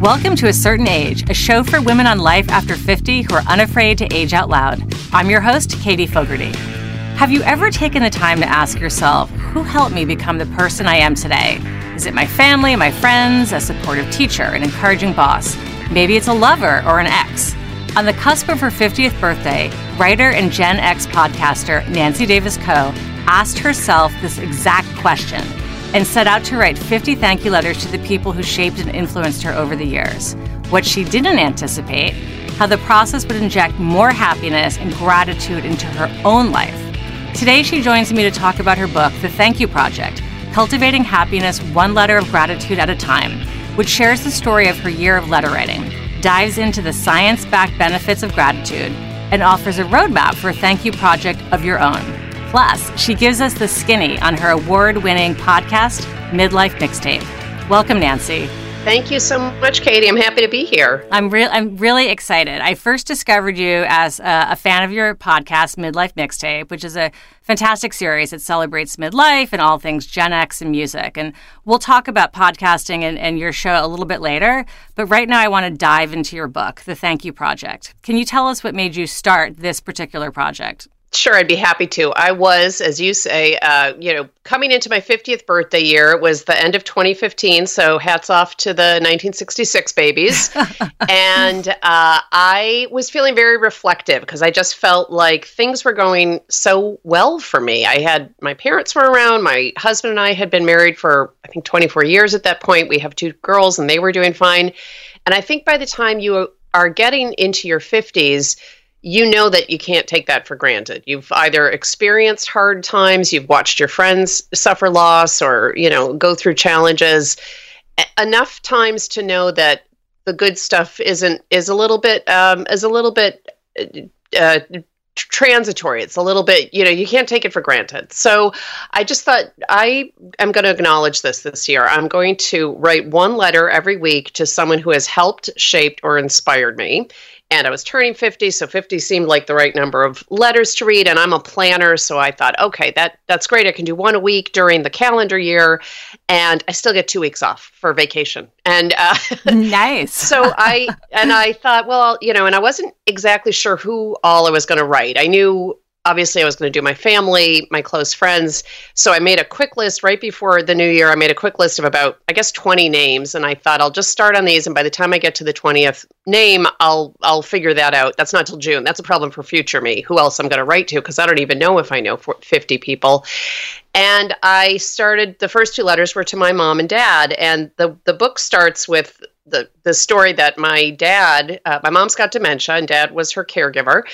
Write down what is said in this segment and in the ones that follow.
Welcome to A Certain Age, a show for women on life after 50 who are unafraid to age out loud. I'm your host, Katie Fogarty. Have you ever taken the time to ask yourself, who helped me become the person I am today? Is it my family, my friends, a supportive teacher, an encouraging boss? Maybe it's a lover or an ex. On the cusp of her 50th birthday, writer and Gen X podcaster Nancy Davis Kho asked herself this exact question and set out to write 50 thank you letters to the people who shaped and influenced her over the years. What she didn't anticipate, how the process would inject more happiness and gratitude into her own life. Today, she joins me to talk about her book, The Thank You Project Cultivating Happiness One Letter of Gratitude at a Time, which shares the story of her year of letter writing, dives into the science backed benefits of gratitude, and offers a roadmap for a thank you project of your own. Plus, she gives us the skinny on her award winning podcast, Midlife Mixtape. Welcome, Nancy. Thank you so much, Katie. I'm happy to be here. I'm real. I'm really excited. I first discovered you as a, a, fan of your podcast, Midlife Mixtape, which is a fantastic series that celebrates midlife and all things Gen X and music. And we'll talk about podcasting and, and your show a little bit later. But right now, I want to dive into your book, The Thank You Project. Can you tell us what made you start this particular project? Sure, I'd be happy to. I was, as you say, uh, you know, coming into my 50th birthday year. It was the end of 2015, so hats off to the 1966 babies. and uh, I was feeling very reflective because I just felt like things were going so well for me. I had my parents were around. My husband and I had been married for I think 24 years at that point. We have two girls, and they were doing fine. And I think by the time you are getting into your 50s you know that you can't take that for granted. You've either experienced hard times, you've watched your friends suffer loss or, you know, go through challenges enough times to know that the good stuff isn't is a little bit um, is a little bit uh, transitory. It's a little bit, you know, you can't take it for granted. So I just thought I am going to acknowledge this this year. I'm going to write one letter every week to someone who has helped, shaped, or inspired me and I was turning 50, so 50 seemed like the right number of letters to read and I'm a planner, so I thought, okay, that that's great. I can do one a week during the calendar year and I still get 2 weeks off for vacation. And uh, nice. so I and I thought, well, you know, and I wasn't exactly sure who all I was going to write. I knew obviously I was going to do my family, my close friends. So I made a quick list right before the new year. I made a quick list of about, I guess, 20 names, and I thought I'll just start on these, and by the time I get to the 20th name, I'll I'll figure that out. That's not till June. That's a problem for future me. Who else I'm going to write to? Because I don't even know if I know 50 people. And I started. The first two letters were to my mom and dad, and the the book starts with the the story that my dad, uh, my mom's got dementia, and dad was her caregiver,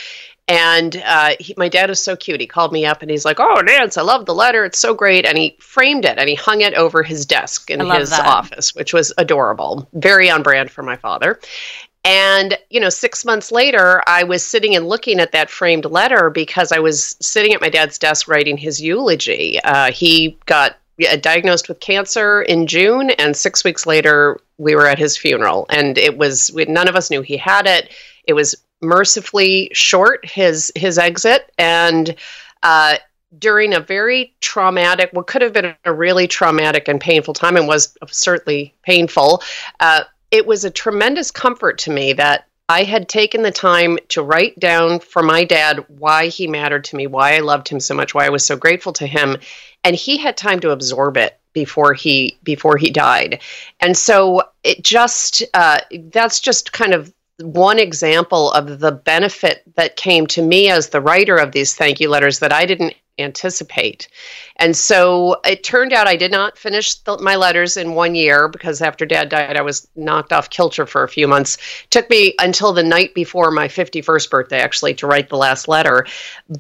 and uh, he, my dad is so cute. He called me up and he's like, "Oh, Nance, I love the letter. It's so great." And he framed it and he hung it over his desk in his that. office, which was adorable, very on brand for my father. And you know, six months later, I was sitting and looking at that framed letter because I was sitting at my dad's desk writing his eulogy. Uh, he got diagnosed with cancer in June, and six weeks later, we were at his funeral, and it was we, none of us knew he had it. It was mercifully short his his exit and uh, during a very traumatic what could have been a really traumatic and painful time and was certainly painful uh, it was a tremendous comfort to me that I had taken the time to write down for my dad why he mattered to me, why I loved him so much, why I was so grateful to him, and he had time to absorb it before he before he died. And so it just uh, that's just kind of one example of the benefit that came to me as the writer of these thank you letters that I didn't anticipate. And so it turned out I did not finish the, my letters in one year because after dad died, I was knocked off kilter for a few months. It took me until the night before my 51st birthday, actually, to write the last letter.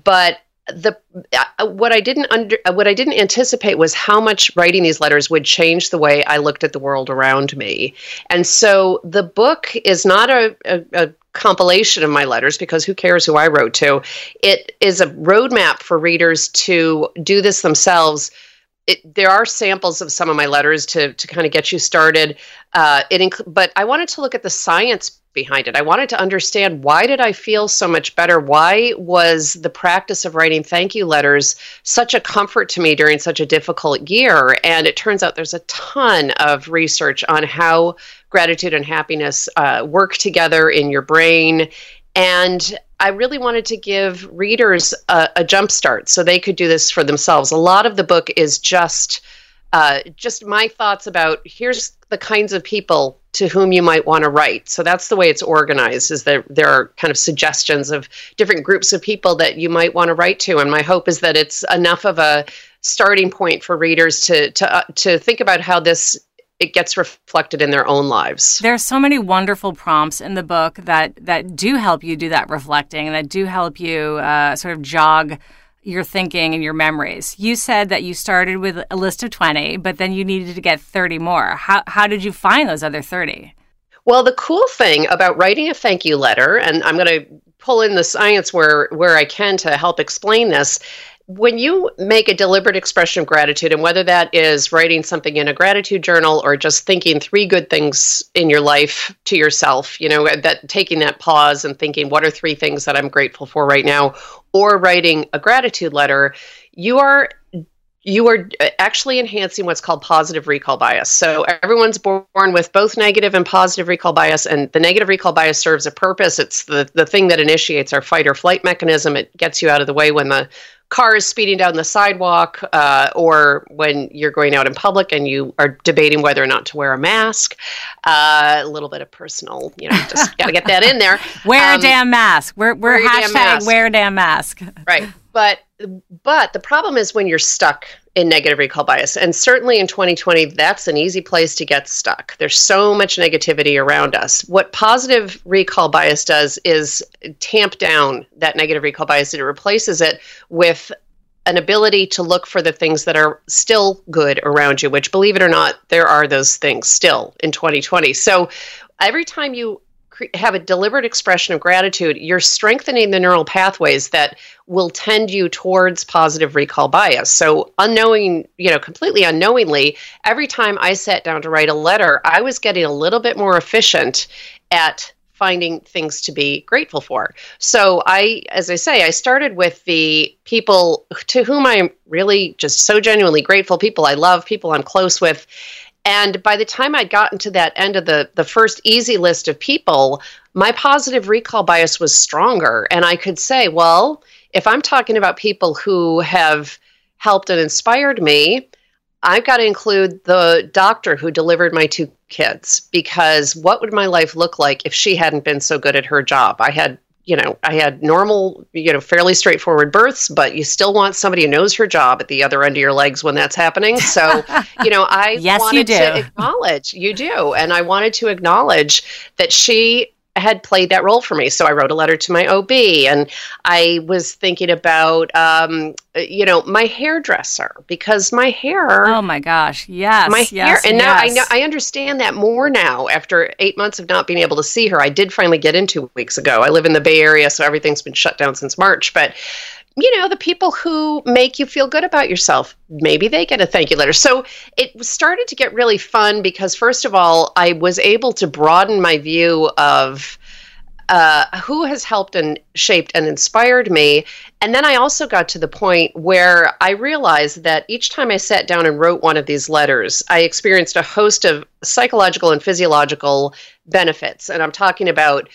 But the uh, what I didn't under what I didn't anticipate was how much writing these letters would change the way I looked at the world around me. And so the book is not a, a, a compilation of my letters because who cares who I wrote to? It is a roadmap for readers to do this themselves it, there are samples of some of my letters to to kind of get you started. Uh, it inc- but I wanted to look at the science behind it. I wanted to understand why did I feel so much better? Why was the practice of writing thank you letters such a comfort to me during such a difficult year? And it turns out there's a ton of research on how gratitude and happiness uh, work together in your brain. And I really wanted to give readers a, a jump start so they could do this for themselves. A lot of the book is just uh, just my thoughts about here's the kinds of people to whom you might want to write. So that's the way it's organized. Is that there are kind of suggestions of different groups of people that you might want to write to, and my hope is that it's enough of a starting point for readers to to uh, to think about how this it gets reflected in their own lives. There's so many wonderful prompts in the book that that do help you do that reflecting and that do help you uh, sort of jog your thinking and your memories. You said that you started with a list of 20, but then you needed to get 30 more. How how did you find those other 30? Well, the cool thing about writing a thank you letter, and I'm going to pull in the science where where I can to help explain this when you make a deliberate expression of gratitude, and whether that is writing something in a gratitude journal or just thinking three good things in your life to yourself, you know, that taking that pause and thinking, what are three things that I'm grateful for right now, or writing a gratitude letter, you are you are uh, actually enhancing what's called positive recall bias. So everyone's born with both negative and positive recall bias, and the negative recall bias serves a purpose. It's the, the thing that initiates our fight or flight mechanism. It gets you out of the way when the cars speeding down the sidewalk uh, or when you're going out in public and you are debating whether or not to wear a mask. Uh, a little bit of personal, you know, just got to get that in there. wear um, a damn mask. We're, we're wear hashtag wear a damn mask. Right. But but the problem is when you're stuck in negative recall bias. And certainly in 2020, that's an easy place to get stuck. There's so much negativity around us. What positive recall bias does is tamp down that negative recall bias and it replaces it with an ability to look for the things that are still good around you, which, believe it or not, there are those things still in 2020. So every time you have a deliberate expression of gratitude, you're strengthening the neural pathways that will tend you towards positive recall bias. So, unknowing, you know, completely unknowingly, every time I sat down to write a letter, I was getting a little bit more efficient at finding things to be grateful for. So, I, as I say, I started with the people to whom I'm really just so genuinely grateful, people I love, people I'm close with and by the time I'd gotten to that end of the, the first easy list of people, my positive recall bias was stronger. And I could say, well, if I'm talking about people who have helped and inspired me, I've got to include the doctor who delivered my two kids because what would my life look like if she hadn't been so good at her job? I had you know, I had normal, you know, fairly straightforward births, but you still want somebody who knows her job at the other end of your legs when that's happening. So, you know, I yes, wanted to acknowledge you do, and I wanted to acknowledge that she had played that role for me. So I wrote a letter to my OB, and I was thinking about, um, you know, my hairdresser because my hair. Oh my gosh! Yes, my yes, hair, and yes. now I know I understand that more now after eight months of not being able to see her. I did finally get in two weeks ago. I live in the Bay Area, so everything's been shut down since March, but you know, the people who make you feel good about yourself, maybe they get a thank you letter. So it started to get really fun because, first of all, I was able to broaden my view of uh, who has helped and shaped and inspired me. And then I also got to the point where I realized that each time I sat down and wrote one of these letters, I experienced a host of psychological and physiological benefits. And I'm talking about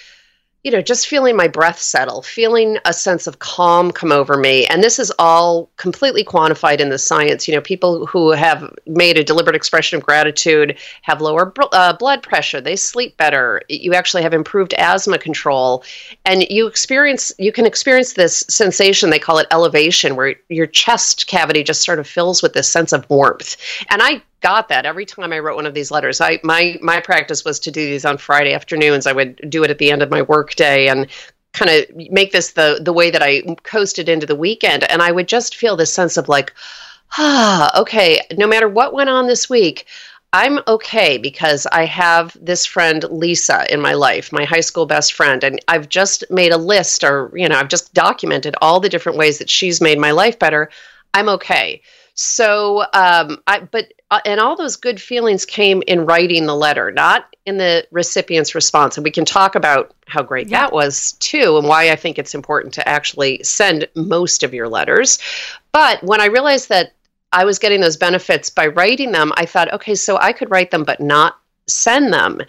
you know, just feeling my breath settle, feeling a sense of calm come over me. And this is all completely quantified in the science. You know, people who have made a deliberate expression of gratitude have lower uh, blood pressure, they sleep better. You actually have improved asthma control. And you experience, you can experience this sensation, they call it elevation, where your chest cavity just sort of fills with this sense of warmth. And I got that every time I wrote one of these letters. I my my practice was to do these on Friday afternoons. I would do it at the end of my workday and kind of make this the the way that I coasted into the weekend. And I would just feel this sense of like, ah, okay, no matter what went on this week, I'm okay because I have this friend Lisa in my life, my high school best friend, and I've just made a list or, you know, I've just documented all the different ways that she's made my life better. I'm okay. So, um, I, but, uh, and all those good feelings came in writing the letter, not in the recipient's response. And we can talk about how great yeah. that was too, and why I think it's important to actually send most of your letters. But when I realized that I was getting those benefits by writing them, I thought, okay, so I could write them but not send them.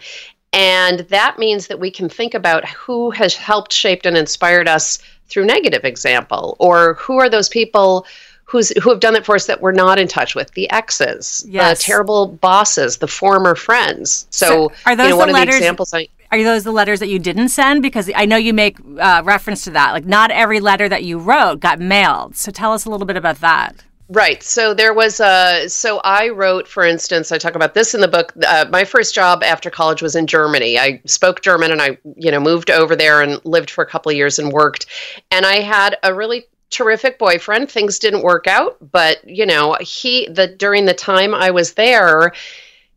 And that means that we can think about who has helped, shaped, and inspired us through negative example, or who are those people who's who have done it for us that we're not in touch with the exes, yes. the terrible bosses, the former friends. So, so are those you know, one the letters, of the examples I are those the letters that you didn't send? Because I know you make uh, reference to that. Like, not every letter that you wrote got mailed. So, tell us a little bit about that. Right. So there was a. So I wrote, for instance, I talk about this in the book. Uh, my first job after college was in Germany. I spoke German, and I, you know, moved over there and lived for a couple of years and worked. And I had a really terrific boyfriend. Things didn't work out, but you know, he the during the time I was there,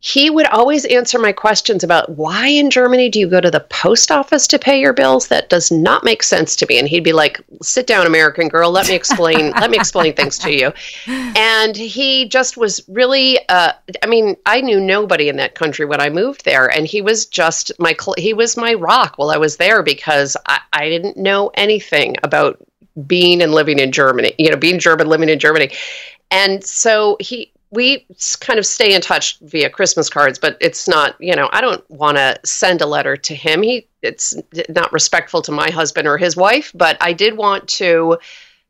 he would always answer my questions about why in Germany do you go to the post office to pay your bills? That does not make sense to me. And he'd be like, "Sit down, American girl. Let me explain. let me explain things to you." And he just was really. Uh, I mean, I knew nobody in that country when I moved there, and he was just my. He was my rock while I was there because I, I didn't know anything about being and living in Germany. You know, being German, living in Germany, and so he we kind of stay in touch via Christmas cards, but it's not, you know, I don't want to send a letter to him. He it's not respectful to my husband or his wife, but I did want to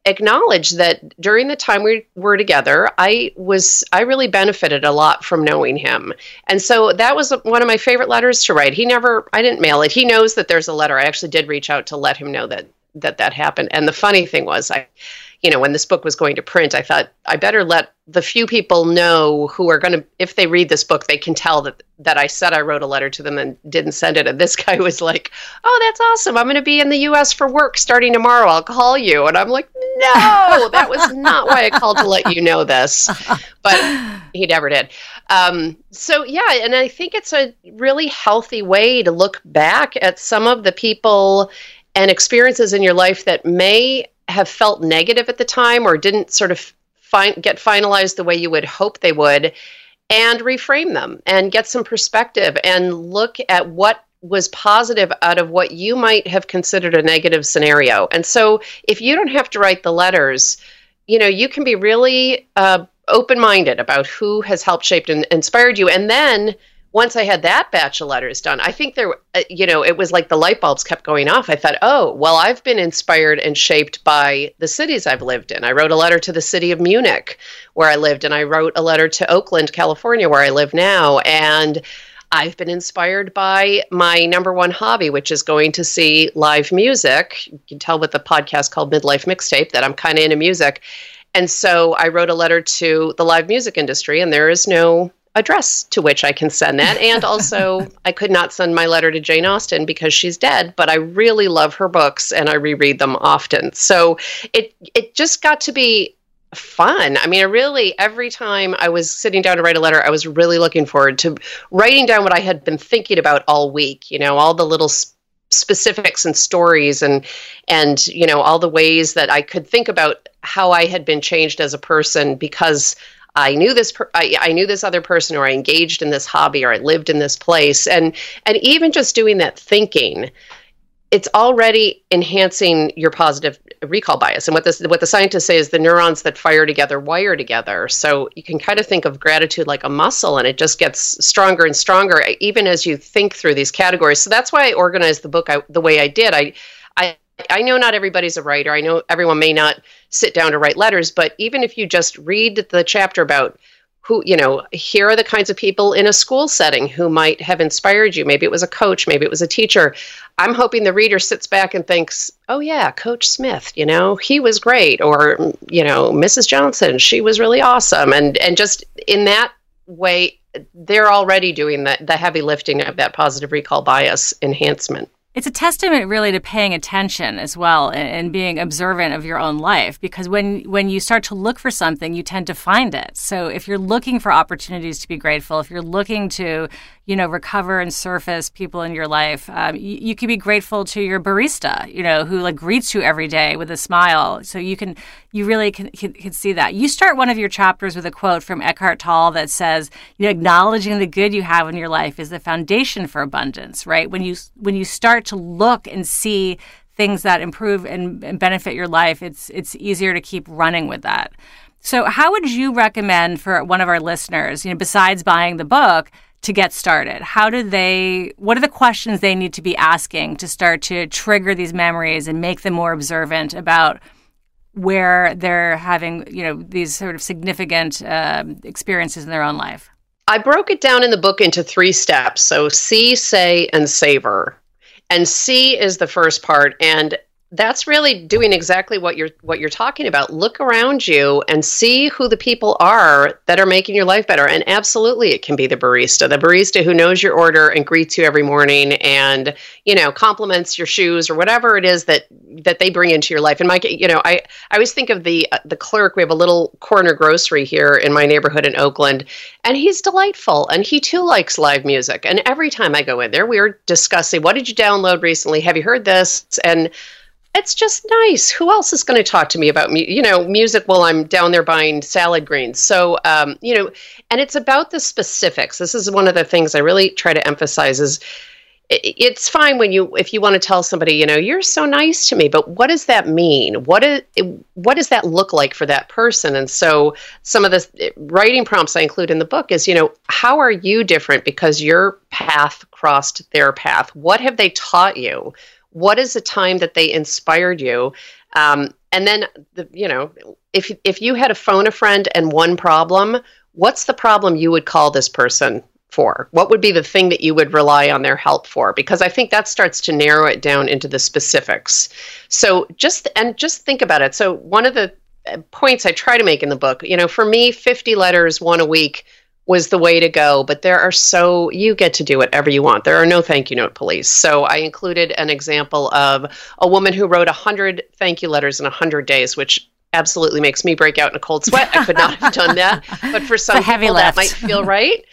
acknowledge that during the time we were together, I was I really benefited a lot from knowing him. And so that was one of my favorite letters to write. He never I didn't mail it. He knows that there's a letter. I actually did reach out to let him know that that that happened. And the funny thing was I you know, when this book was going to print, I thought I better let the few people know who are going to, if they read this book, they can tell that that I said I wrote a letter to them and didn't send it. And this guy was like, "Oh, that's awesome! I'm going to be in the U.S. for work starting tomorrow. I'll call you." And I'm like, "No, that was not why I called to let you know this." But he never did. Um, so yeah, and I think it's a really healthy way to look back at some of the people and experiences in your life that may have felt negative at the time or didn't sort of get finalized the way you would hope they would and reframe them and get some perspective and look at what was positive out of what you might have considered a negative scenario. And so if you don't have to write the letters, you know, you can be really uh, open minded about who has helped, shaped, and inspired you. And then once I had that batch of letters done, I think there, uh, you know, it was like the light bulbs kept going off. I thought, oh, well, I've been inspired and shaped by the cities I've lived in. I wrote a letter to the city of Munich, where I lived, and I wrote a letter to Oakland, California, where I live now. And I've been inspired by my number one hobby, which is going to see live music. You can tell with the podcast called Midlife Mixtape that I'm kind of into music. And so I wrote a letter to the live music industry, and there is no address to which I can send that. And also, I could not send my letter to Jane Austen because she's dead, but I really love her books and I reread them often. So it it just got to be fun. I mean, I really every time I was sitting down to write a letter, I was really looking forward to writing down what I had been thinking about all week. You know, all the little specifics and stories and and you know all the ways that I could think about how I had been changed as a person because I knew this per- I, I, knew this other person or I engaged in this hobby or I lived in this place. And and even just doing that thinking it's already enhancing your positive recall bias. And what this what the scientists say is the neurons that fire together wire together. So you can kind of think of gratitude like a muscle and it just gets stronger and stronger even as you think through these categories. So that's why I organized the book I, the way I did. I I I know not everybody's a writer. I know everyone may not sit down to write letters, but even if you just read the chapter about who, you know, here are the kinds of people in a school setting who might have inspired you. Maybe it was a coach, maybe it was a teacher. I'm hoping the reader sits back and thinks, oh, yeah, Coach Smith, you know, he was great. Or, you know, Mrs. Johnson, she was really awesome. And, and just in that way, they're already doing the, the heavy lifting of that positive recall bias enhancement. It's a testament really to paying attention as well and, being observant of your own life because when when you start to look for something you tend to find it. So if you're looking for opportunities to be grateful if you're looking to you know recover and surface people in your life um, you, you can be grateful to your barista you know who like greets you every day with a smile. So you can you really can, can, can see that. You start one of your chapters with a quote from eckhart tolle that says you know acknowledging the good you have in your life is the foundation for abundance right? When you when you start to look and see things that improve and, and benefit your life it's it's easier to keep running with that so how would you recommend for one of our listeners you know besides buying the book to get started? How do they, what are the questions they need to be asking to start to trigger these memories and make them more observant about where they're having, you know, these sort of significant uh, experiences in their own life? I broke it down in the book into three steps. So see, say, and savor. And C is the first part. And that's really doing exactly what you're what you're talking about. Look around you and see who the people are that are making your life better. And absolutely it can be the barista. The barista who knows your order and greets you every morning and you know compliments your shoes or whatever it is that that they bring into your life. And mike you know i i always think of the uh, the clerk. We have a little corner grocery here in my neighborhood in oakland and he's delightful and he too likes live music. And every time i go in there we're discussing what did you download recently? Have you heard this? And it's just nice. Who else is going to talk to me about mu- you know music while I'm down there buying salad greens? So um, you know, and it's about the specifics. This is one of the things I really try to emphasize is it's fine when you if you want to tell somebody you know you're so nice to me but what does that mean what is what does that look like for that person and so some of the writing prompts i include in the book is you know how are you different because your path crossed their path what have they taught you what is the time that they inspired you? Um, and then the, you know if if you had a phone a friend and one problem what's the problem you would call this person for? What would be the thing that you would rely on their help for? Because i think that starts to narrow it down into the specifics. So just and just think about it. So one of the uh, points i try to make in the book you know for me 50 letters one a week was the way to go. But there are so, you get to do whatever you want. There are no thank you note police. So I included an example of a woman who wrote 100 thank you letters in 100 days, which absolutely makes me break out in a cold sweat. I could not have done that. But for some people, that might feel right.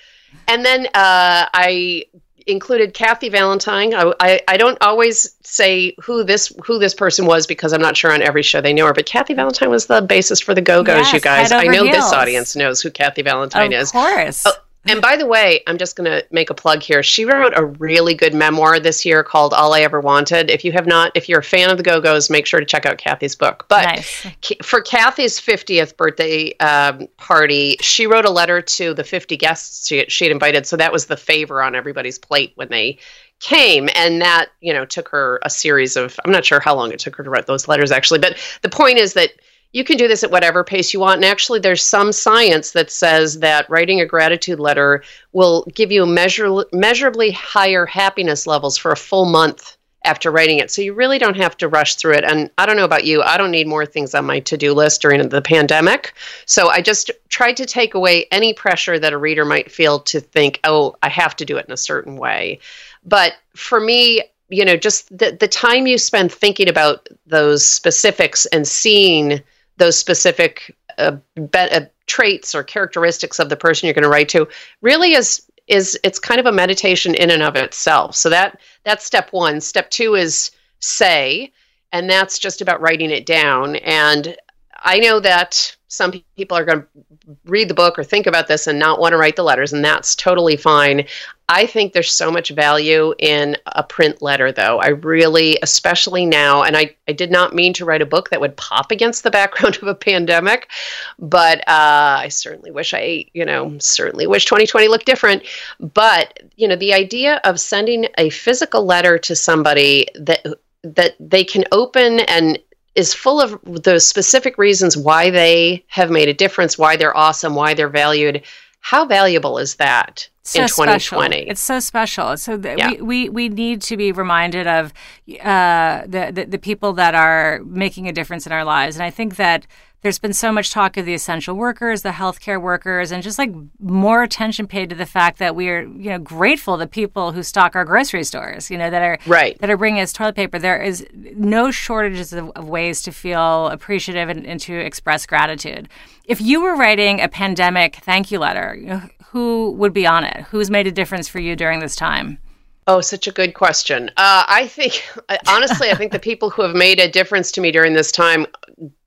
And then uh, I included Kathy Valentine. I, I, I, don't always say who this who this person was because I'm not sure on every show they know her. But Kathy Valentine was the bassist for the Go Go's. Yes, you guys, I know heels. this audience knows who Kathy Valentine of is. Of course. Oh, and by the way, I'm just going to make a plug here. She wrote a really good memoir this year called All I Ever Wanted. If you have not, if you're a fan of the Go Go's, make sure to check out Kathy's book. But nice. for Kathy's 50th birthday um, party, she wrote a letter to the 50 guests she, she had invited. So that was the favor on everybody's plate when they came and that you know took her a series of i'm not sure how long it took her to write those letters actually but the point is that you can do this at whatever pace you want. And actually, there's some science that says that writing a gratitude letter will give you measure, measurably higher happiness levels for a full month after writing it. So you really don't have to rush through it. And I don't know about you, I don't need more things on my to do list during the pandemic. So I just tried to take away any pressure that a reader might feel to think, oh, I have to do it in a certain way. But for me, you know, just the, the time you spend thinking about those specifics and seeing those specific uh, be- uh, traits or characteristics of the person you're going to write to really is is it's kind of a meditation in and of itself. So that that's step one. Step two is say and that's just about writing it down. And i know that some people are going to read the book or think about this and not want to write the letters, and that's totally fine. I think there's so much value in a print letter, though. I really, especially now, and I, I did not mean to write a book that would pop against the background of a pandemic, but uh, I certainly wish I, you know, certainly wish 2020 looked different. But, you know, the idea of sending a physical letter to somebody that that they can open and is full of those specific reasons why they have made a difference, why they're awesome, why they're valued. How valuable is that so in 2020? Special. It's so special. So th- yeah. we, we, we need to be reminded of uh, the, the, the people that are making a difference in our lives. And I think that there's been so much talk of the essential workers, the healthcare workers, and just like more attention paid to the fact that we are, you know, grateful to people who stock our grocery stores, you know, that are right. that are bringing us toilet paper. There is no shortages of, of ways to feel appreciative and, and, to express gratitude. If you were writing a pandemic thank you letter, you know, who would be on it? Who's made a difference for you during this time? Oh, such a good question. Uh, I think, honestly, I think the people who have made a difference to me during this time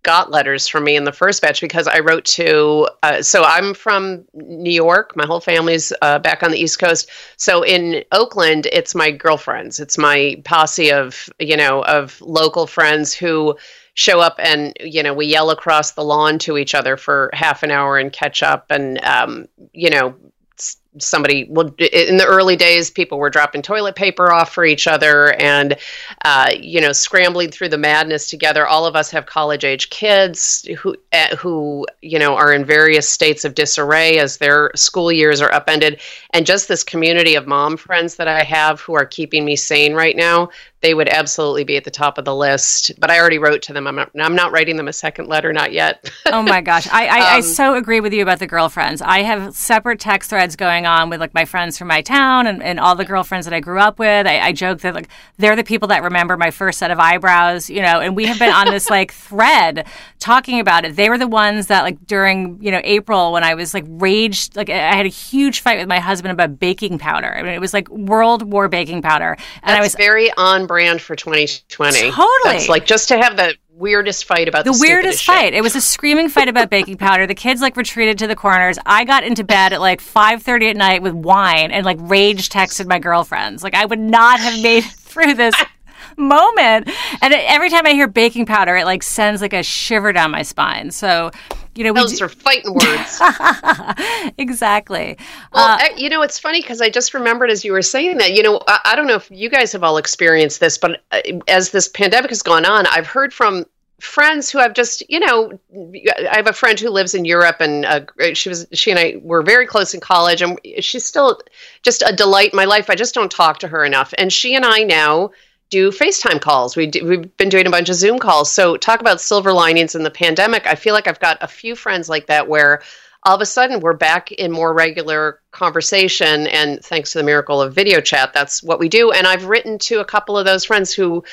got letters from me in the first batch because I wrote to. Uh, so I'm from New York. My whole family's uh, back on the East Coast. So in Oakland, it's my girlfriends. It's my posse of you know of local friends who show up and you know we yell across the lawn to each other for half an hour and catch up and um, you know somebody well in the early days people were dropping toilet paper off for each other and uh, you know scrambling through the madness together. All of us have college age kids who uh, who you know are in various states of disarray as their school years are upended. And just this community of mom friends that i have who are keeping me sane right now they would absolutely be at the top of the list. But I already wrote to them. I'm not, I'm not writing them a second letter, not yet. oh my gosh, I I, um, I, so agree with you about the girlfriends. I have separate text threads going on with like my friends from my town and, and all the girlfriends that I grew up with. I, I joke that like they're the people that remember my first set of eyebrows, you know. And we have been on this like thread talking about it. They were the ones that like during you know April when I was like raged, like I had a huge fight with my husband about baking powder. I mean, it was like World War baking powder, and That's I was very on brand for 2020. Totally. That's like just to have the weirdest fight about the, the weirdest fight. Shit. It was a screaming fight about baking powder. The kids like retreated to the corners. I got into bed at like 5:30 at night with wine and like rage texted my girlfriends. Like I would not have made through this moment. And every time I hear baking powder, it like sends like a shiver down my spine. So you know, those are fighting words. exactly. Well, uh, you know, it's funny because I just remembered as you were saying that. You know, I, I, don't know if you guys have all experienced this, but uh, as this pandemic has gone on, I've heard from friends who have just, you know, I have a friend who lives in Europe, and uh, she was she and I were very close in college, and she's still just a delight in my life. I just don't talk to her enough, and she and I now do FaceTime calls. We do, we've been doing a bunch of Zoom calls. So talk about silver linings in the pandemic. I feel like I've got a few friends like that where all of a sudden we're back in more regular conversation and thanks to the miracle of video chat that's what we do and i've written to a couple of those friends who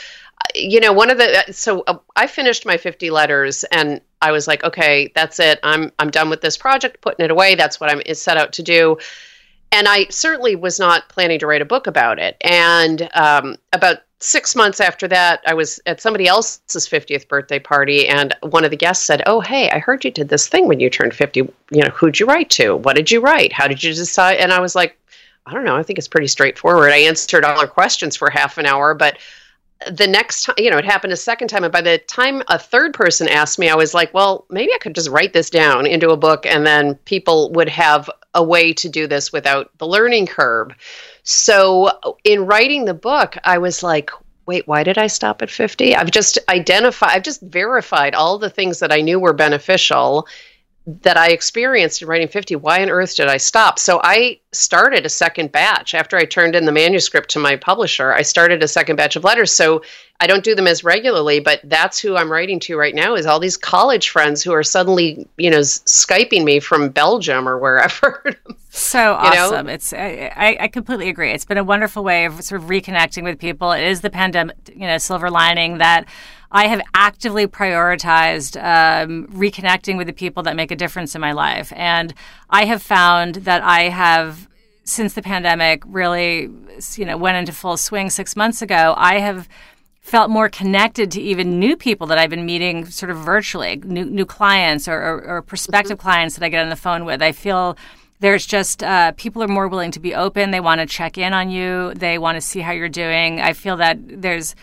you know one of the so uh, i finished my 50 letters and i was like okay that's it i'm i'm done with this project putting it away that's what i'm set out to do and i certainly was not planning to write a book about it and um, about six months after that, I was at somebody else's 50th birthday party, and one of the guests said, Oh, hey, I heard you did this thing when you turned 50. You know, who'd you write to? What did you write? How did you decide? And I was like, I don't know. I think it's pretty straightforward. I answered all her questions for half an hour, but the next time, you know, it happened a second time. And by the time a third person asked me, I was like, well, maybe I could just write this down into a book and then people would have a way to do this without the learning curve. So in writing the book, I was like, wait, why did I stop at 50? I've just identified, I've just verified all the things that I knew were beneficial that I experienced in writing 50. Why on earth did I stop? So I started a second batch after I turned in the manuscript to my publisher. I started a second batch of letters. So I don't do them as regularly, but that's who I'm writing to right now is all these college friends who are suddenly, you know, skyping me from Belgium or wherever. so awesome! Know? It's I, I completely agree. It's been a wonderful way of sort of reconnecting with people. It is the pandemic, you know, silver lining that I have actively prioritized um, reconnecting with the people that make a difference in my life. And I have found that I have, since the pandemic really, you know, went into full swing six months ago, I have felt more connected to even new people that I've been meeting sort of virtually, new, new clients or, or, or prospective mm-hmm. clients that I get on the phone with. I feel there's just uh, people are more willing to be open. They want to check in on you. They want to see how you're doing. I feel that there's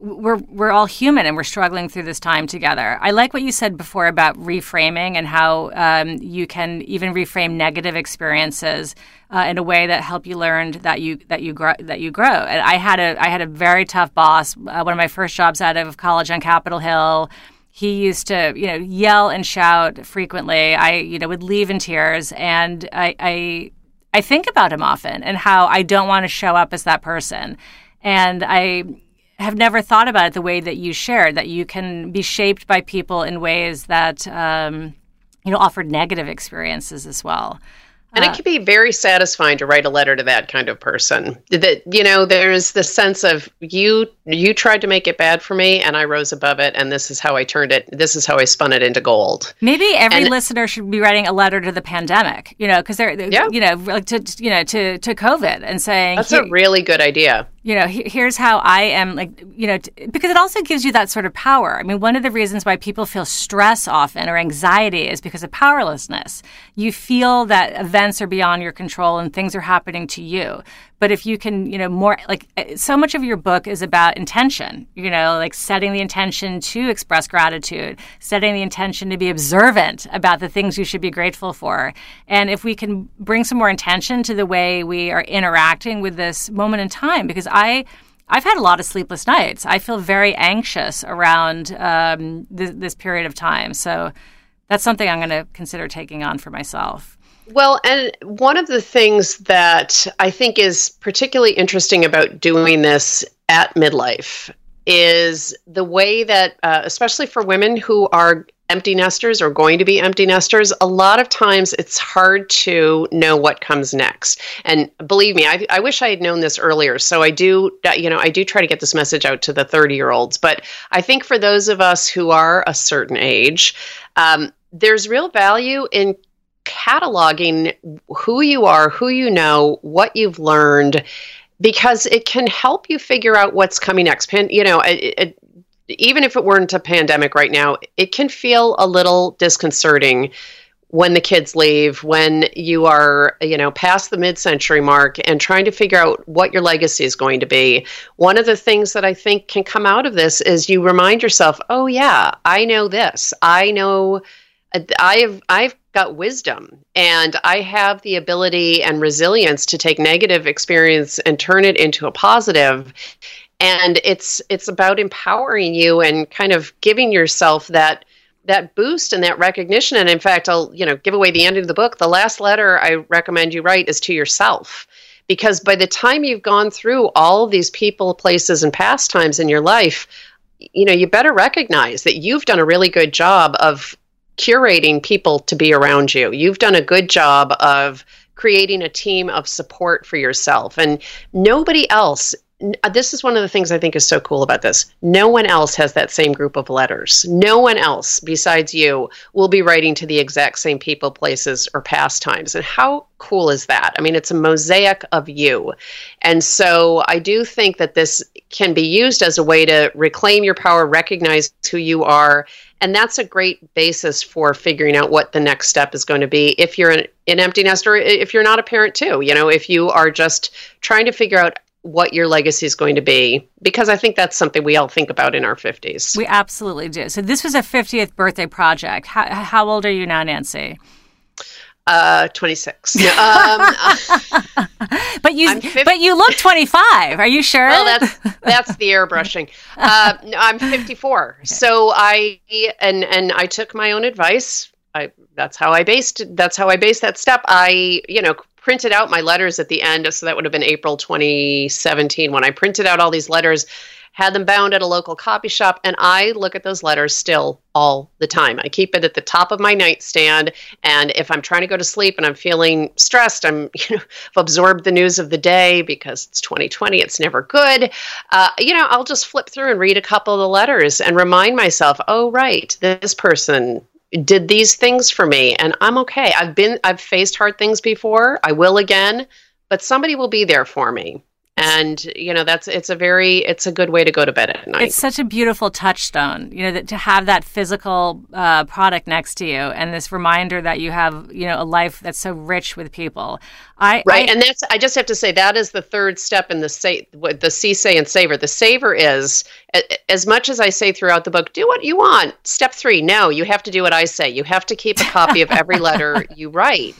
we're we're all human and we're struggling through this time together. I like what you said before about reframing and how um, you can even reframe negative experiences uh, in a way that help you learn that you that you grow that you grow. And I had a I had a very tough boss. Uh, one of my first jobs out of college on Capitol Hill. He used to, you know, yell and shout frequently. I, you know, would leave in tears, and I, I, I think about him often and how I don't want to show up as that person. And I have never thought about it the way that you shared, that you can be shaped by people in ways that, um, you know, offer negative experiences as well. And it can be very satisfying to write a letter to that kind of person. That you know, there's the sense of you you tried to make it bad for me, and I rose above it, and this is how I turned it. This is how I spun it into gold. Maybe every and, listener should be writing a letter to the pandemic. You know, because they're, yeah. you know like to you know to to COVID and saying that's a really good idea you know, here's how I am like, you know, t- because it also gives you that sort of power. I mean, one of the reasons why people feel stress often or anxiety is because of powerlessness. You feel that events are beyond your control and things are happening to you. But if you can, you know, more like eh, so much of your book is about intention, you know, like setting the intention to express gratitude, setting the intention to be observant about the things you should be grateful for. And if we can bring some more intention to the way we are interacting with this moment in time, because I, I've had a lot of sleepless nights. I feel very anxious around um, th- this period of time. So that's something I'm going to consider taking on for myself. Well, and one of the things that I think is particularly interesting about doing this at midlife is the way that, uh, especially for women who are empty nesters or going to be empty nesters, a lot of times it's hard to know what comes next. And believe me, I, I wish I had known this earlier. So I do, uh, you know, I do try to get this message out to the 30 year olds. But I think for those of us who are a certain age, um, there's real value in cataloging who you are, who you know, what you've learned, because it can help you figure out what's coming next. you know, it, it, even if it weren't a pandemic right now, it can feel a little disconcerting when the kids leave, when you are, you know, past the mid-century mark and trying to figure out what your legacy is going to be. One of the things that I think can come out of this is you remind yourself, "Oh yeah, I know this. I know I've I've got wisdom. And I have the ability and resilience to take negative experience and turn it into a positive. And it's it's about empowering you and kind of giving yourself that that boost and that recognition. And in fact I'll you know give away the end of the book. The last letter I recommend you write is to yourself. Because by the time you've gone through all these people places and pastimes in your life you know you better recognize that you've done a really good job of curating people to be around you. You've done a good job of creating a team of support for yourself. And nobody else, uh, this is one of the things I think is so cool about this. No one else has that same group of letters. No one else besides you will be writing to the exact same people, places, or pastimes. And how cool is that? I mean, it's a mosaic of you. And so I do think that this can be used as a way to reclaim your power, recognize who you are, and that's a great basis for figuring out what the next step is going to be if you're an, an empty nest or if you're not a parent too you know if you are just trying to figure out what your legacy is going to be because I think that's something we all think about in our 50s. We absolutely do. So this was a 50th birthday project. How, how old are you now, Nancy? Uh, 26. Um, but you but you look 25. Are you sure? Well, that's that's the airbrushing. Uh, no, I'm 54. Okay. So I and and I took my own advice. I that's how I based that's how I based that step. I, you know, printed out my letters at the end. So that would have been April 2017 when I printed out all these letters had them bound at a local copy shop, and I look at those letters still all the time. I keep it at the top of my nightstand, and if I'm trying to go to sleep and I'm feeling stressed, I'm you know I've absorbed the news of the day because it's 2020, it's never good. Uh, you know, I'll just flip through and read a couple of the letters and remind myself, oh right, this person did these things for me, and I'm okay. I've been I've faced hard things before. I will again, but somebody will be there for me and you know that's it's a very it's a good way to go to bed at night. It's such a beautiful touchstone you know that to have that physical uh, product next to you and this reminder that you have you know a life that's so rich with people. I right. I, and that's i just have to say that is the third step in the say the see say and savor. The savor is as much as i say throughout the book do what you want. Step three no you have to do what i say. You have to keep a copy of every letter you write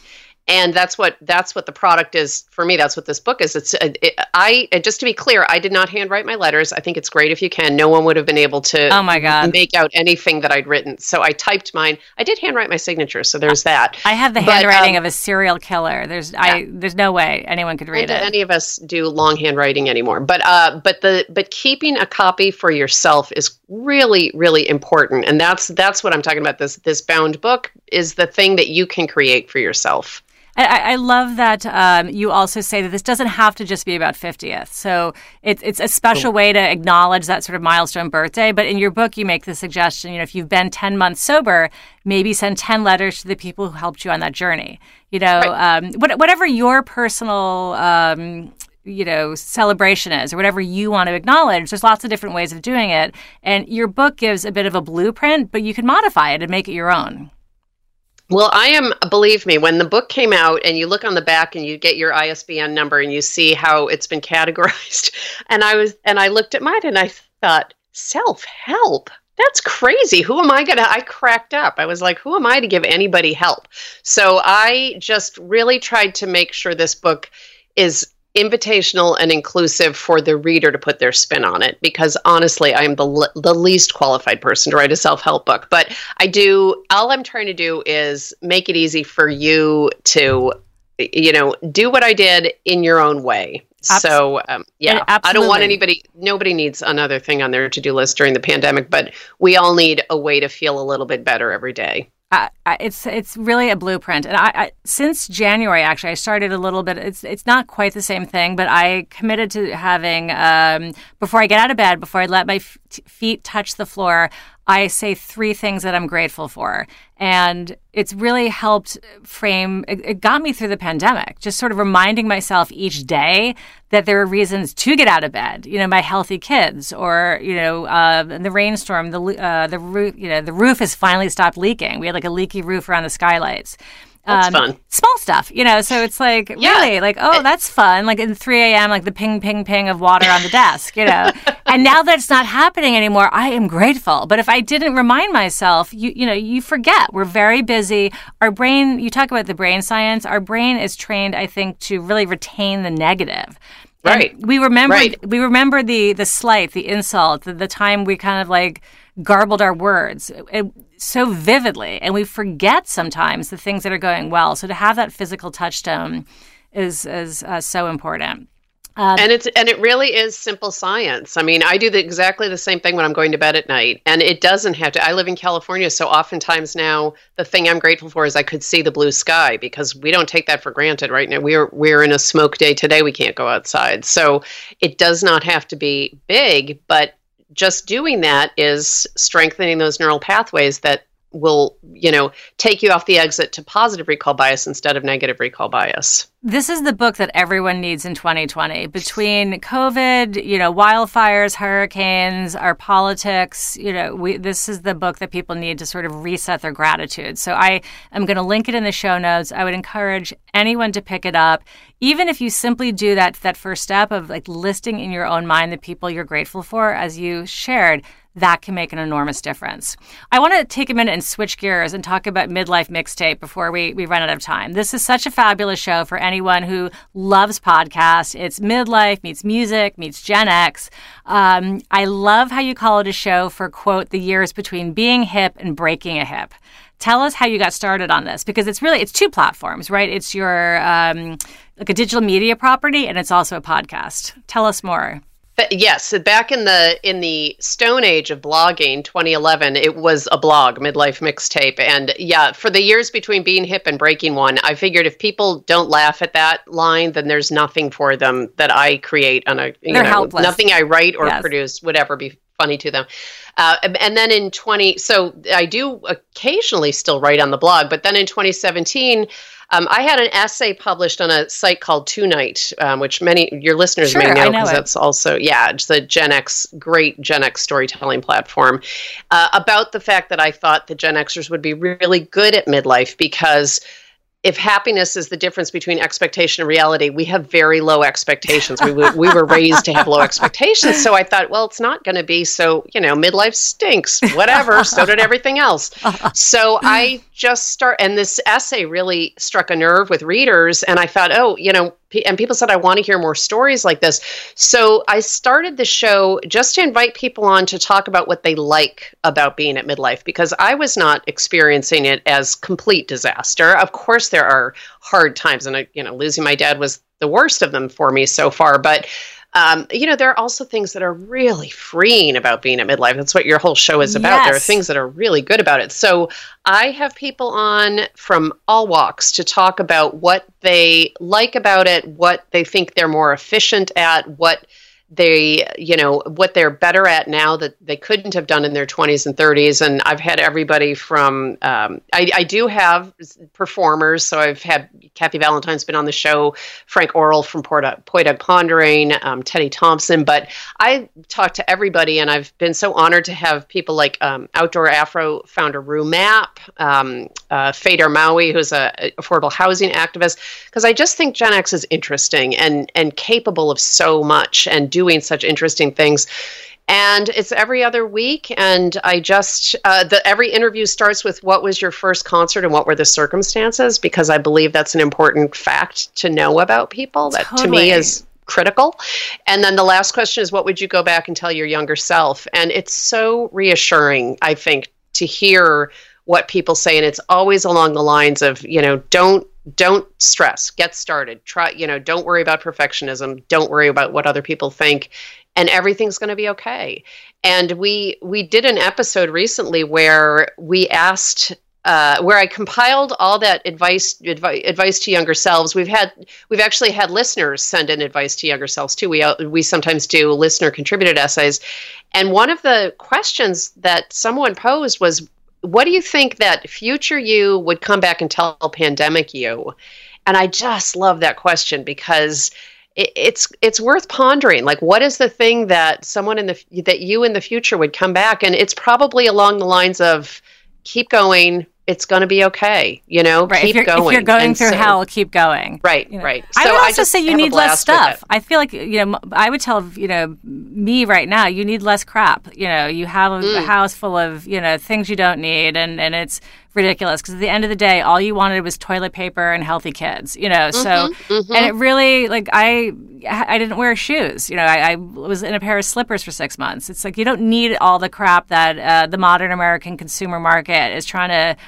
and that's what that's what the product is for me. That's what this book is. It's uh, it, i just to be clear i did not handwrite my letters. I think it's great if you can. No one would have been able to oh my god. make out anything that i'd written. So i typed mine. I did handwrite my signature so there's that. I have the but, handwriting um, of a serial killer. There's yeah. i there's no way anyone could read it. any of us do long handwriting anymore. But uh but the but keeping a copy for yourself is really really important. And that's that's what i'm talking about. This this bound book is the thing that you can create for yourself I, I love that um, you also say that this doesn't have to just be about 50th. So it's it's a special way to acknowledge that sort of milestone birthday. But in your book, you make the suggestion, you know, if you've been 10 months sober, maybe send 10 letters to the people who helped you on that journey. You know, right. um, what, whatever your personal um, you know celebration is or whatever you want to acknowledge there's lots of different ways of doing it and your book gives a bit of a blueprint but you can modify it and make it your own well, I am, believe me, when the book came out and you look on the back and you get your ISBN number and you see how it's been categorized, and I was, and I looked at mine and I thought, self help. That's crazy. Who am I going to? I cracked up. I was like, who am I to give anybody help? So I just really tried to make sure this book is invitational and inclusive for the reader to put their spin on it because honestly i am the the least qualified person to write a self-help book. But i do all i'm trying to do is make it easy for you to you know do what i did in your own way. So um, yeah i don't want anybody nobody needs another thing on their to-do list during the pandemic but we all need a way to feel a little bit better every day it's it's really a blueprint, and I, I, since January actually I started a little bit. It's it's not quite the same thing, but I committed to having um, before I get out of bed, before I let my f- feet touch the floor, I say three things that I'm grateful for. And it's really helped frame, it, it, got me through the pandemic, just sort of reminding myself each day that there are reasons to get out of bed. You know, my healthy kids, or, you know, uh, the rainstorm, the, uh, the roof, you know, the roof has finally stopped leaking. We had like a leaky roof around the skylights. That's um, fun. Small stuff, you know. So it's like yeah. really like, oh, that's fun. Like in 3 a.m., like the ping, ping, ping of water on the desk, you know. and now that it's not happening anymore, I am grateful. But if I didn't remind myself, you you know, you forget. We're very busy. Our brain. You talk about the brain science. Our brain is trained, I think, to really retain the negative. Right. And we remember. Right. We remember the the slight, the insult, the, the time we kind of like garbled our words. It, so vividly and we forget sometimes the things that are going well so to have that physical touchstone is is uh, so important um, and it's and it really is simple science. I mean, I do the, exactly the same thing when I'm going to bed at night, and it doesn't have to. I live in California, so oftentimes now the thing I'm grateful for is I could see the blue sky because we don't take that for granted right now. We're we're in a smoke day today. We can't go outside, so it does not have to be big, but just doing that is strengthening those neural pathways that will you know take you off the exit to positive recall bias instead of negative recall bias. This is the book that everyone needs in 2020 between covid you know wildfires hurricanes our politics you know we, this is the book that people need to sort of reset their gratitude. So i am going to link it in the show notes. I would encourage anyone to pick it up. Even if you simply do that that first step of like listing in your own mind the people you're grateful for as you shared that can make an enormous difference. I want to take a minute and switch gears and talk about Midlife Mixtape before we, we run out of time. This is such a fabulous show for anyone who loves podcasts. It's midlife meets music meets Gen X. Um, I love how you call it a show for, quote, the years between being hip and breaking a hip. Tell us how you got started on this because it's really it's two platforms, right? It's your um, like a digital media property and it's also a podcast. Tell us more. Yes, back in the in the stone age of blogging, 2011, it was a blog, midlife mixtape, and yeah, for the years between being hip and breaking one, I figured if people don't laugh at that line, then there's nothing for them that I create on a you They're know helpless. nothing I write or yes. produce would ever be funny to them. Uh, and then in 20, so I do occasionally still write on the blog, but then in 2017. Um, I had an essay published on a site called Tonight, um, which many your listeners sure, may know because that's also yeah, it's the Gen X great Gen X storytelling platform uh, about the fact that I thought the Gen Xers would be really good at midlife because if happiness is the difference between expectation and reality, we have very low expectations. We, we were raised to have low expectations. So I thought, well, it's not going to be so, you know, midlife stinks, whatever. so did everything else. So I just start, and this essay really struck a nerve with readers. And I thought, oh, you know, and people said, I want to hear more stories like this. So I started the show just to invite people on to talk about what they like about being at midlife because I was not experiencing it as complete disaster. Of course, there are hard times, and you know, losing my dad was the worst of them for me so far. But um, you know, there are also things that are really freeing about being at midlife. That's what your whole show is about. Yes. There are things that are really good about it. So I have people on from all walks to talk about what they like about it, what they think they're more efficient at, what they you know what they're better at now that they couldn't have done in their 20s and 30s and i've had everybody from um, I, I, do have performers. So i've had kathy valentine's been on the show frank Orrall from Poi Dog Pondering um, teddy thompson. But i talk to everybody and i've been so honored to have people like um, outdoor afro founder rue mapp um, uh, Fader Maui, who's a affordable housing activist, because I just think Gen X is interesting and and capable of so much and doing such interesting things. And it's every other week. And i just uh, the every interview starts with what was your first concert and what were the circumstances? Because i believe that's an important fact to know about people that totally. to me is critical. And then the last question is what would you go back and tell your younger self? And it's so reassuring i think to hear what people say and it's always along the lines of you know don't don't stress get started try you know don't worry about perfectionism don't worry about what other people think and everything's going to be okay and we we did an episode recently where we asked uh, where I compiled all that advice, advice advice to younger selves. We've had we've actually had listeners send in advice to younger selves too. We uh, we sometimes do listener contributed essays, and one of the questions that someone posed was, what do you think that future you would come back and tell pandemic you? And I just love that question because it, it's it's worth pondering. Like, what is the thing that someone in the that you in the future would come back? And it's probably along the lines of keep going, it's going to be okay. You know, right. keep if going. If you're going and through so, hell, keep going. Right, you know? right. So I would also I say you need less stuff. I feel like you know, I would tell you know me right now, you need less crap. You know, you have a, mm. a house full of you know things you don't need, and and it's ridiculous because at the end of the day, all you wanted was toilet paper and healthy kids. You know, mm-hmm, so mm-hmm. and it really like I I didn't wear shoes. You know, I, I, was in a pair of slippers for six months. It's like you don't need all the crap that uh, the modern American consumer market is trying to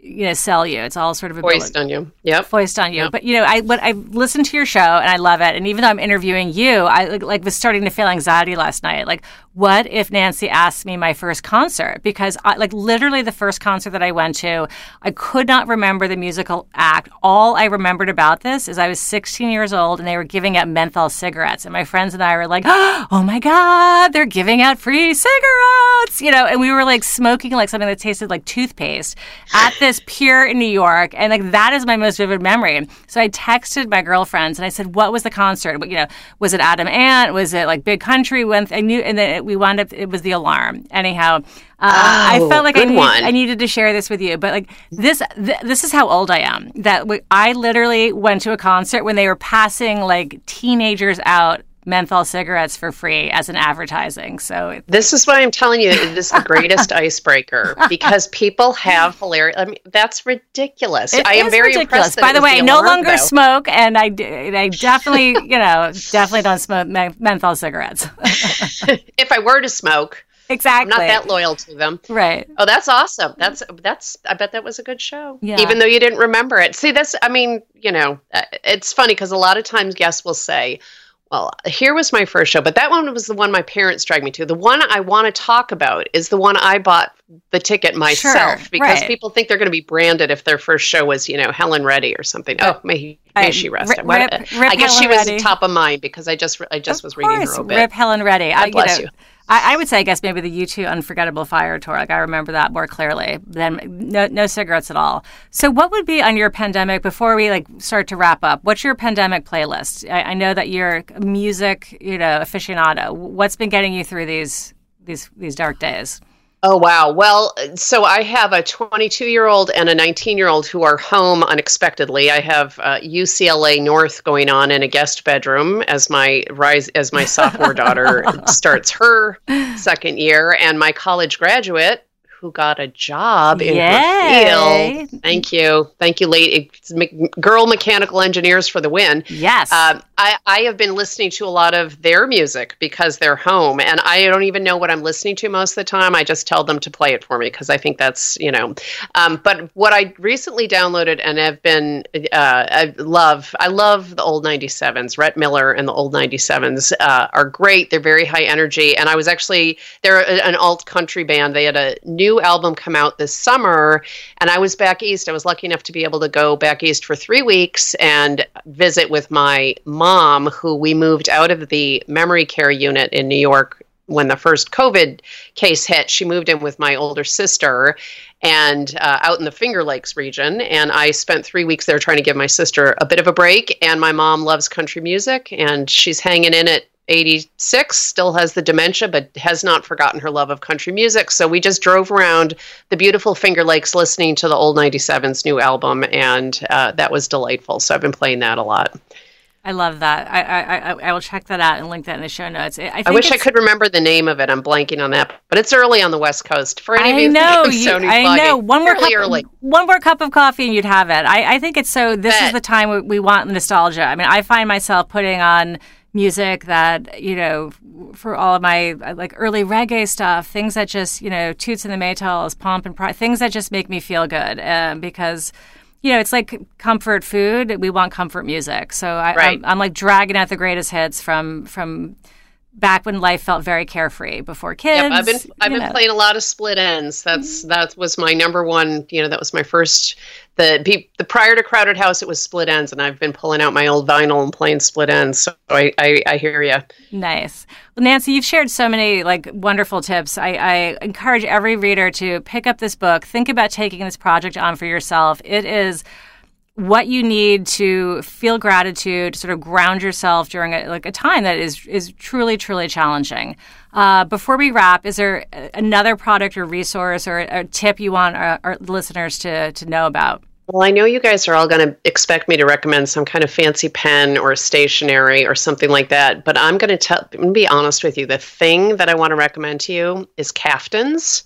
you know sell you. It's all sort of a foist on you. Yep. Foist on you. Yep. But you know, I what I listened to your show and I love it. And even though I'm interviewing you, I like, like was starting to feel anxiety last night. Like, what if Nancy asked me my first concert? Because I, like literally the first concert that I went to, I could not remember the musical act. All I remembered about this is I was 16 years old and they were giving out menthol cigarettes, and my friends and I were like, "Oh my god, they're giving out free cigarettes!" You know, and we were like smoking like something that tasted like toothpaste at this pier in New York, and like that is my most vivid memory. So I texted my girlfriends and I said, "What was the concert? You know, was it Adam Ant? Was it like Big Country?" When I knew, and then it, we wound up. It was the alarm. Anyhow, uh, oh, I felt like I, need, I, needed to share this with you. But like this, th- this is how old I am. That w- I literally went to a concert when they were passing like teenagers out menthol cigarettes for free as an advertising. So this is why I'm telling you. It is the greatest icebreaker because people have hilarious. I mean, that's ridiculous. It I am very ridiculous. By the way, the no longer though. smoke, and I, I definitely, you know, definitely don't smoke menthol cigarettes. if I were to smoke. Exactly. I'm not that loyal to them. Right. Oh, that's awesome. That's that's. I bet that was a good show. Yeah. Even though you didn't remember it. See, this. I mean, you know, uh, it's funny because a lot of times guests will say, well, here was my first show, but that one was the one my parents dragged me to. The one I want to talk about is the one I bought the ticket myself sure, because right. people think they're going to be branded if their first show was, you know, Helen Reddy or something. Oh, oh may, may she rest. Rip, rip, I guess Helen she was Reddy. top of mind because I just I just of was course, reading her obit. Rip Helen Reddy. God bless you. Know, you. I, I, would say, I guess maybe the U2 Unforgettable Fire tour. Like I remember that more clearly than no, no cigarettes at all. So, what would be on your pandemic before we like start to wrap up? What's your pandemic playlist? I, I know that you're music, you know, aficionado. What's been getting you through these these these dark days? Oh, wow. Well, so I have a 22 year old and a 19 year old who are home unexpectedly. I have uh, UCLA North going on in a guest bedroom as my rise as my sophomore daughter starts her second year, and my college graduate who got a job in Yay. her field. Thank you. Thank you, late girl mechanical engineers for the win. Yes. Um, I, I have been listening to a lot of their music because they're home, and I don't even know what I'm listening to most of the time. I just tell them to play it for me because I think that's, you know. Um, but what I recently downloaded and have been, uh, I love, I love the old 97s. Rhett Miller and the old 97s uh, are great. They're very high energy. And I was actually, they're an alt country band. They had a new new album come out this summer, and I was back east. I was lucky enough to be able to go back east for three weeks and visit with my mom, who we moved out of the memory care unit in New York when the first COVID case hit. She moved in with my older sister and uh, out in the Finger Lakes region. And I spent three weeks there trying to give my sister a bit of a break. And my mom loves country music, and she's hanging in it 86, still has the dementia, but has not forgotten her love of country music. So we just drove around the beautiful Finger Lakes listening to the old 97's new album, and uh, that was delightful. So I've been playing that a lot. I love that. I, I, I will check that out and link that in the show notes. I, I wish I could remember the name of it. I'm blanking on that, but it's early on the West Coast. For any I of you, know, you, I know. One more cup, early. One more cup of coffee and you'd have it. I, I think it's so. This Bet. is the time we, we want nostalgia. I mean, I find myself putting on music that you know for all of my like early reggae stuff things that just you know toots and the maytals pomp and pride things that just make me feel good um, because you know it's like comfort food we want comfort music so I, right. I'm like dragging out the greatest hits from from back when life felt very carefree before kids. Yep, I've been I've been know. playing a lot of Split Enz. That's mm-hmm. that was my number one. You know, that was my first. The the prior to Crowded House, it was Split Enz, and I've been pulling out my old vinyl and playing Split Enz. So I I, I hear you. Nice, well, Nancy. You've shared so many like wonderful tips. I, I encourage every reader to pick up this book. Think about taking this project on for yourself. It is what you need to feel gratitude, to sort of ground yourself during a, like a time that is is truly truly challenging. Uh, before we wrap, is there another product or resource or a tip you want our, our listeners to to know about? Well, I know you guys are all going to expect me to recommend some kind of fancy pen or stationery or something like that, but I'm going to tell. I'm going to be honest with you. The thing that I want to recommend to you is caftans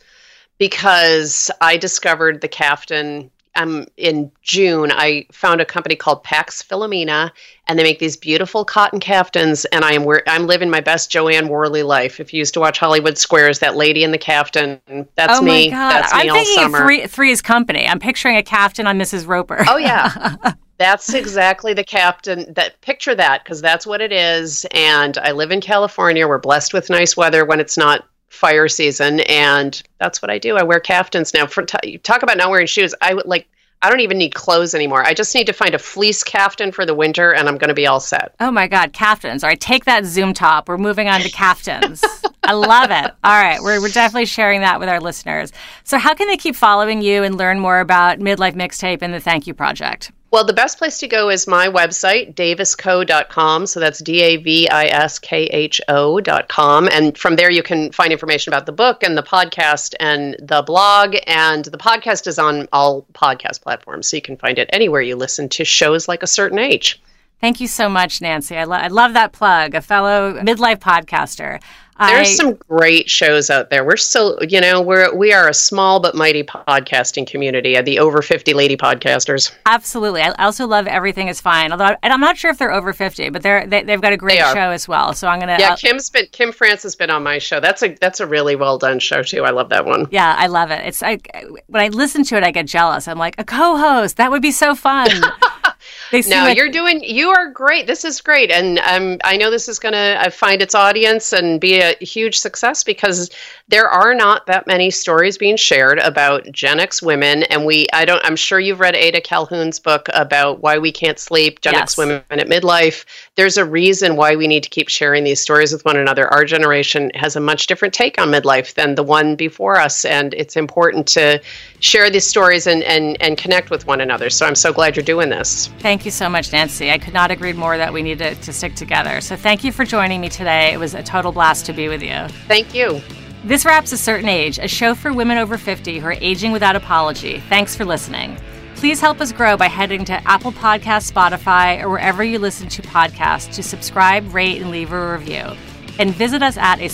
because I discovered the caftan um, in June, I found a company called Pax Philomena, and they make these beautiful cotton caftans. And I am I'm living my best Jo Anne Worley life. If you used to watch Hollywood Squares, that lady in the caftan, that's oh me. God. That's me I'm all thinking summer. Three, Three's Company. I'm picturing a caftan on Mrs. Roper. Oh yeah. that's exactly the caftan that picture that because that's what it is and i live in california we're blessed with nice weather when it's not fire season and that's what i do i wear caftans now for t- talk about not wearing shoes i would like I don't even need clothes anymore. I just need to find a fleece caftan for the winter and I'm going to be all set. Oh my God, caftans. All right, take that Zoom top. We're moving on to caftans. I love it. All right, we're, we're definitely sharing that with our listeners. So, how can they keep following you and learn more about Midlife Mixtape and the Thank You Project? Well, the best place to go is my website, daviskho.com. So that's D A V I S K H O.com. And from there, you can find information about the book and the podcast and the blog. And the podcast is on all podcast platforms. So you can find it anywhere you listen to shows like a certain age. Thank you so much, Nancy. I, lo- I love that plug, a fellow midlife podcaster. There's I, some great shows out there. We're still, you know, we're we are a small but mighty podcasting community. Uh, the over fifty lady podcasters. Absolutely. I also love Everything Is Fine. Although, and I'm not sure if they're over fifty, but they're they, they have got a great show as well. So I'm gonna. Yeah, uh, Kim's been Kim France has been on my show. That's a that's a really well done show too. I love that one. Yeah, I love it. It's I when I listen to it, I get jealous. I'm like a co-host. That would be so fun. no, like- you're doing. You are great. This is great, and um, I know this is going to uh, find its audience and be a huge success because there are not that many stories being shared about Gen X women, and we. I don't. I'm sure you've read Ada Calhoun's book about why we can't sleep. Gen yes. X women at midlife. There's a reason why we need to keep sharing these stories with one another. Our generation has a much different take on midlife than the one before us, and it's important to share these stories and and and connect with one another. So I'm so glad you're doing this. Thank you so much, Nancy. I could not agree more that we need to, to stick together. So thank you for joining me today. It was a total blast to be with you. Thank you. This wraps A Certain Age, a show for women over 50 who are aging without apology. Thanks for listening. Please help us grow by heading to Apple Podcasts, Spotify, or wherever you listen to podcasts to subscribe, rate, and leave a review. And visit us at a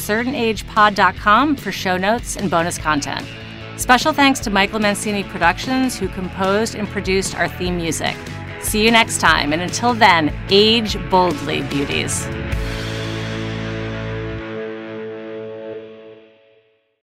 for show notes and bonus content. Special thanks to Michael Mancini Productions, who composed and produced our theme music. See you next time, and until then, age boldly, beauties.